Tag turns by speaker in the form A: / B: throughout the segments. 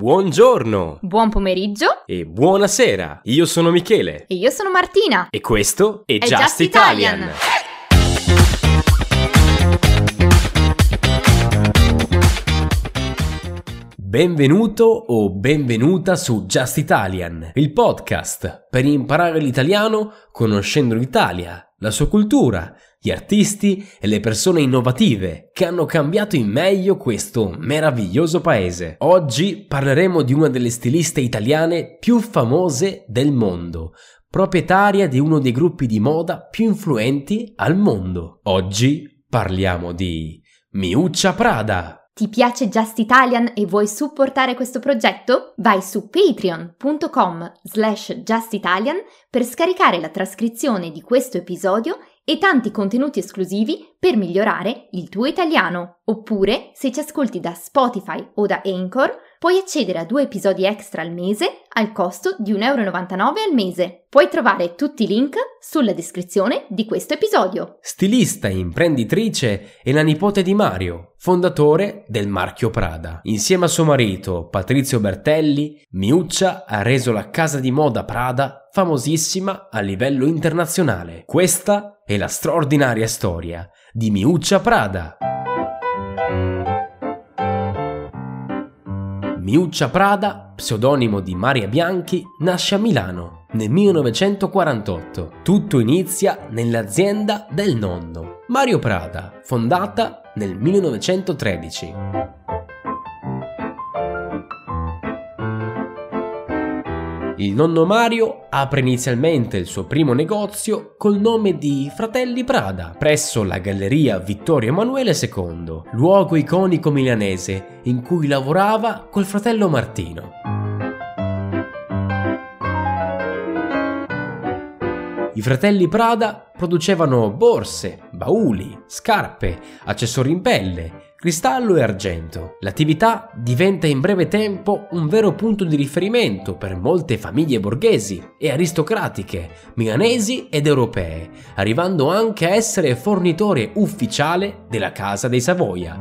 A: Buongiorno
B: Buon pomeriggio
A: e buonasera. Io sono Michele
B: e io sono Martina.
A: e questo è,
B: È
A: Just,
B: Just
A: Italian.
B: Italian.
A: Benvenuto o benvenuta su Just Italian, il podcast per imparare l'italiano conoscendo l'Italia, la sua cultura, gli artisti e le persone innovative che hanno cambiato in meglio questo meraviglioso paese. Oggi parleremo di una delle stiliste italiane più famose del mondo, proprietaria di uno dei gruppi di moda più influenti al mondo. Oggi parliamo di Miuccia Prada.
B: Ti piace Just Italian e vuoi supportare questo progetto? Vai su patreon.com slash justitalian per scaricare la trascrizione di questo episodio e tanti contenuti esclusivi per migliorare il tuo italiano. Oppure, se ci ascolti da Spotify o da Anchor, puoi accedere a due episodi extra al mese al costo di 1,99€ al mese. Puoi trovare tutti i link sulla descrizione di questo episodio.
A: Stilista e imprenditrice è la nipote di Mario, fondatore del marchio Prada. Insieme a suo marito, Patrizio Bertelli, Miuccia ha reso la casa di moda Prada famosissima a livello internazionale. Questa è la straordinaria storia di Miuccia Prada. Miuccia Prada, pseudonimo di Maria Bianchi, nasce a Milano nel 1948. Tutto inizia nell'azienda del nonno, Mario Prada, fondata nel 1913. Il nonno Mario apre inizialmente il suo primo negozio col nome di Fratelli Prada presso la Galleria Vittorio Emanuele II, luogo iconico milanese in cui lavorava col fratello Martino. I fratelli Prada producevano borse, bauli, scarpe, accessori in pelle, cristallo e argento. L'attività diventa in breve tempo un vero punto di riferimento per molte famiglie borghesi e aristocratiche, milanesi ed europee, arrivando anche a essere fornitore ufficiale della Casa dei Savoia.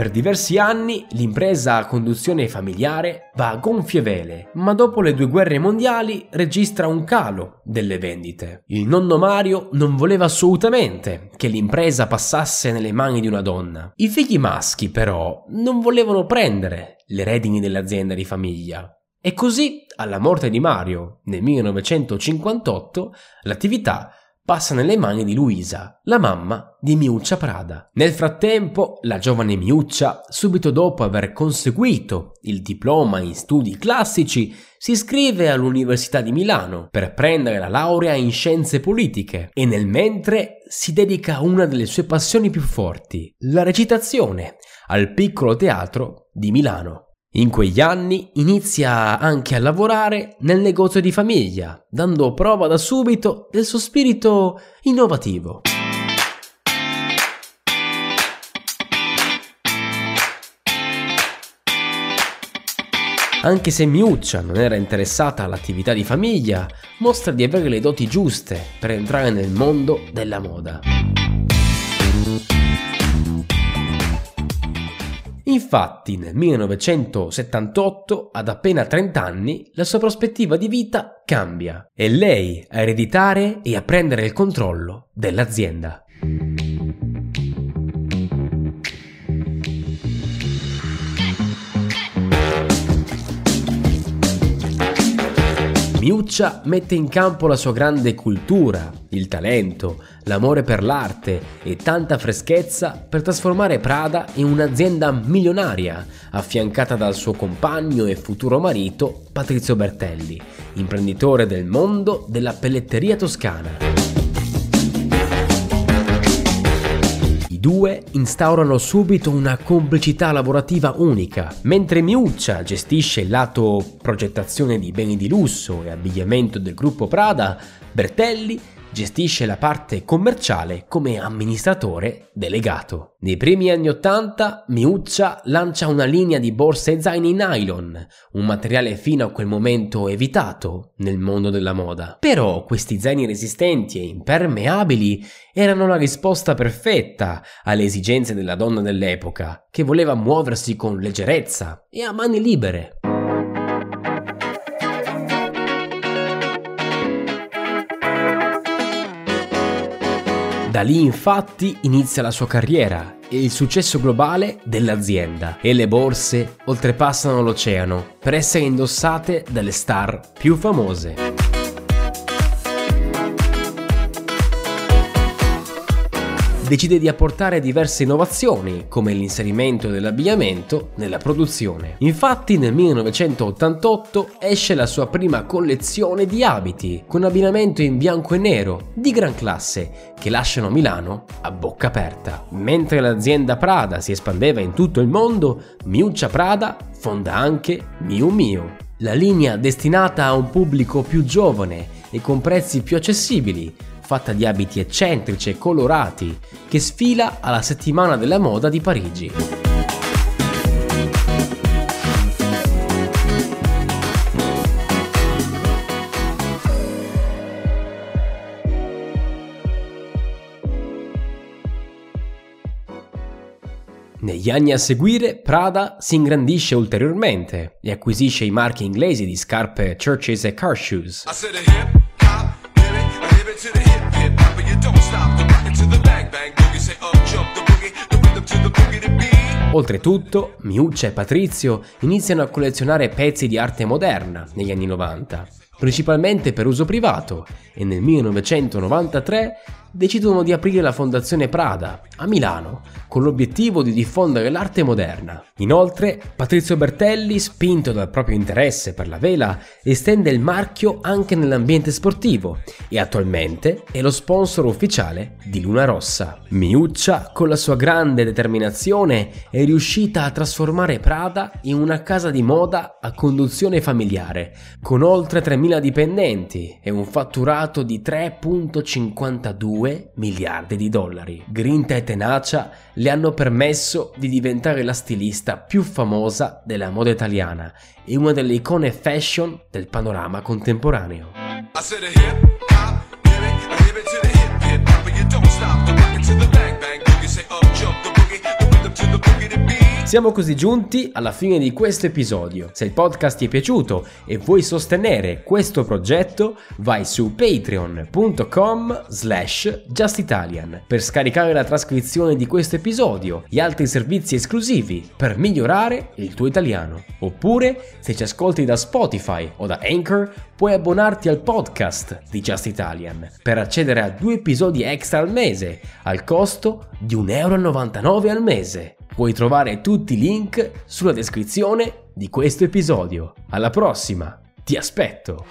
A: Per diversi anni l'impresa a conduzione familiare va a gonfie vele, ma dopo le due guerre mondiali registra un calo delle vendite. Il nonno Mario non voleva assolutamente che l'impresa passasse nelle mani di una donna. I figli maschi però non volevano prendere le redini dell'azienda di famiglia. E così, alla morte di Mario nel 1958, l'attività passa nelle mani di Luisa, la mamma di Miuccia Prada. Nel frattempo, la giovane Miuccia, subito dopo aver conseguito il diploma in studi classici, si iscrive all'Università di Milano per prendere la laurea in scienze politiche e nel mentre si dedica a una delle sue passioni più forti, la recitazione, al piccolo teatro di Milano. In quegli anni inizia anche a lavorare nel negozio di famiglia, dando prova da subito del suo spirito innovativo. Anche se Miuccia non era interessata all'attività di famiglia, mostra di avere le doti giuste per entrare nel mondo della moda. Infatti nel 1978, ad appena 30 anni, la sua prospettiva di vita cambia. È lei a ereditare e a prendere il controllo dell'azienda. Miuccia mette in campo la sua grande cultura, il talento, l'amore per l'arte e tanta freschezza per trasformare Prada in un'azienda milionaria, affiancata dal suo compagno e futuro marito Patrizio Bertelli, imprenditore del mondo della pelletteria toscana. Due instaurano subito una complicità lavorativa unica. Mentre Miuccia gestisce il lato progettazione di beni di lusso e abbigliamento del gruppo Prada, Bertelli gestisce la parte commerciale come amministratore delegato. Nei primi anni 80 Miuccia lancia una linea di borse e zaini nylon, un materiale fino a quel momento evitato nel mondo della moda. Però questi zaini resistenti e impermeabili erano la risposta perfetta alle esigenze della donna dell'epoca, che voleva muoversi con leggerezza e a mani libere. Da lì infatti inizia la sua carriera e il successo globale dell'azienda e le borse oltrepassano l'oceano per essere indossate dalle star più famose. Decide di apportare diverse innovazioni, come l'inserimento dell'abbigliamento nella produzione. Infatti nel 1988 esce la sua prima collezione di abiti, con abbinamento in bianco e nero, di gran classe, che lasciano Milano a bocca aperta. Mentre l'azienda Prada si espandeva in tutto il mondo, Miuccia Prada fonda anche Miu Miu. La linea destinata a un pubblico più giovane e con prezzi più accessibili, fatta di abiti eccentrici e colorati, che sfila alla settimana della moda di Parigi. Negli anni a seguire Prada si ingrandisce ulteriormente e acquisisce i marchi inglesi di scarpe Churches e Car Shoes. Oltretutto, Miuccia e Patrizio iniziano a collezionare pezzi di arte moderna negli anni 90, principalmente per uso privato, e nel 1993 decidono di aprire la Fondazione Prada a Milano con l'obiettivo di diffondere l'arte moderna. Inoltre, Patrizio Bertelli, spinto dal proprio interesse per la vela, estende il marchio anche nell'ambiente sportivo e attualmente è lo sponsor ufficiale di Luna Rossa. Miuccia, con la sua grande determinazione, è riuscita a trasformare Prada in una casa di moda a conduzione familiare, con oltre 3.000 dipendenti e un fatturato di 3.52 miliardi di dollari. Grinta e tenacia le hanno permesso di diventare la stilista più famosa della moda italiana e una delle icone fashion del panorama contemporaneo. Siamo così giunti alla fine di questo episodio. Se il podcast ti è piaciuto e vuoi sostenere questo progetto, vai su patreon.com slash justitalian per scaricare la trascrizione di questo episodio e altri servizi esclusivi per migliorare il tuo italiano. Oppure, se ci ascolti da Spotify o da Anchor, puoi abbonarti al podcast di Just Italian per accedere a due episodi extra al mese al costo di 1,99 euro al mese. Puoi trovare tutti i link sulla descrizione di questo episodio. Alla prossima, ti aspetto!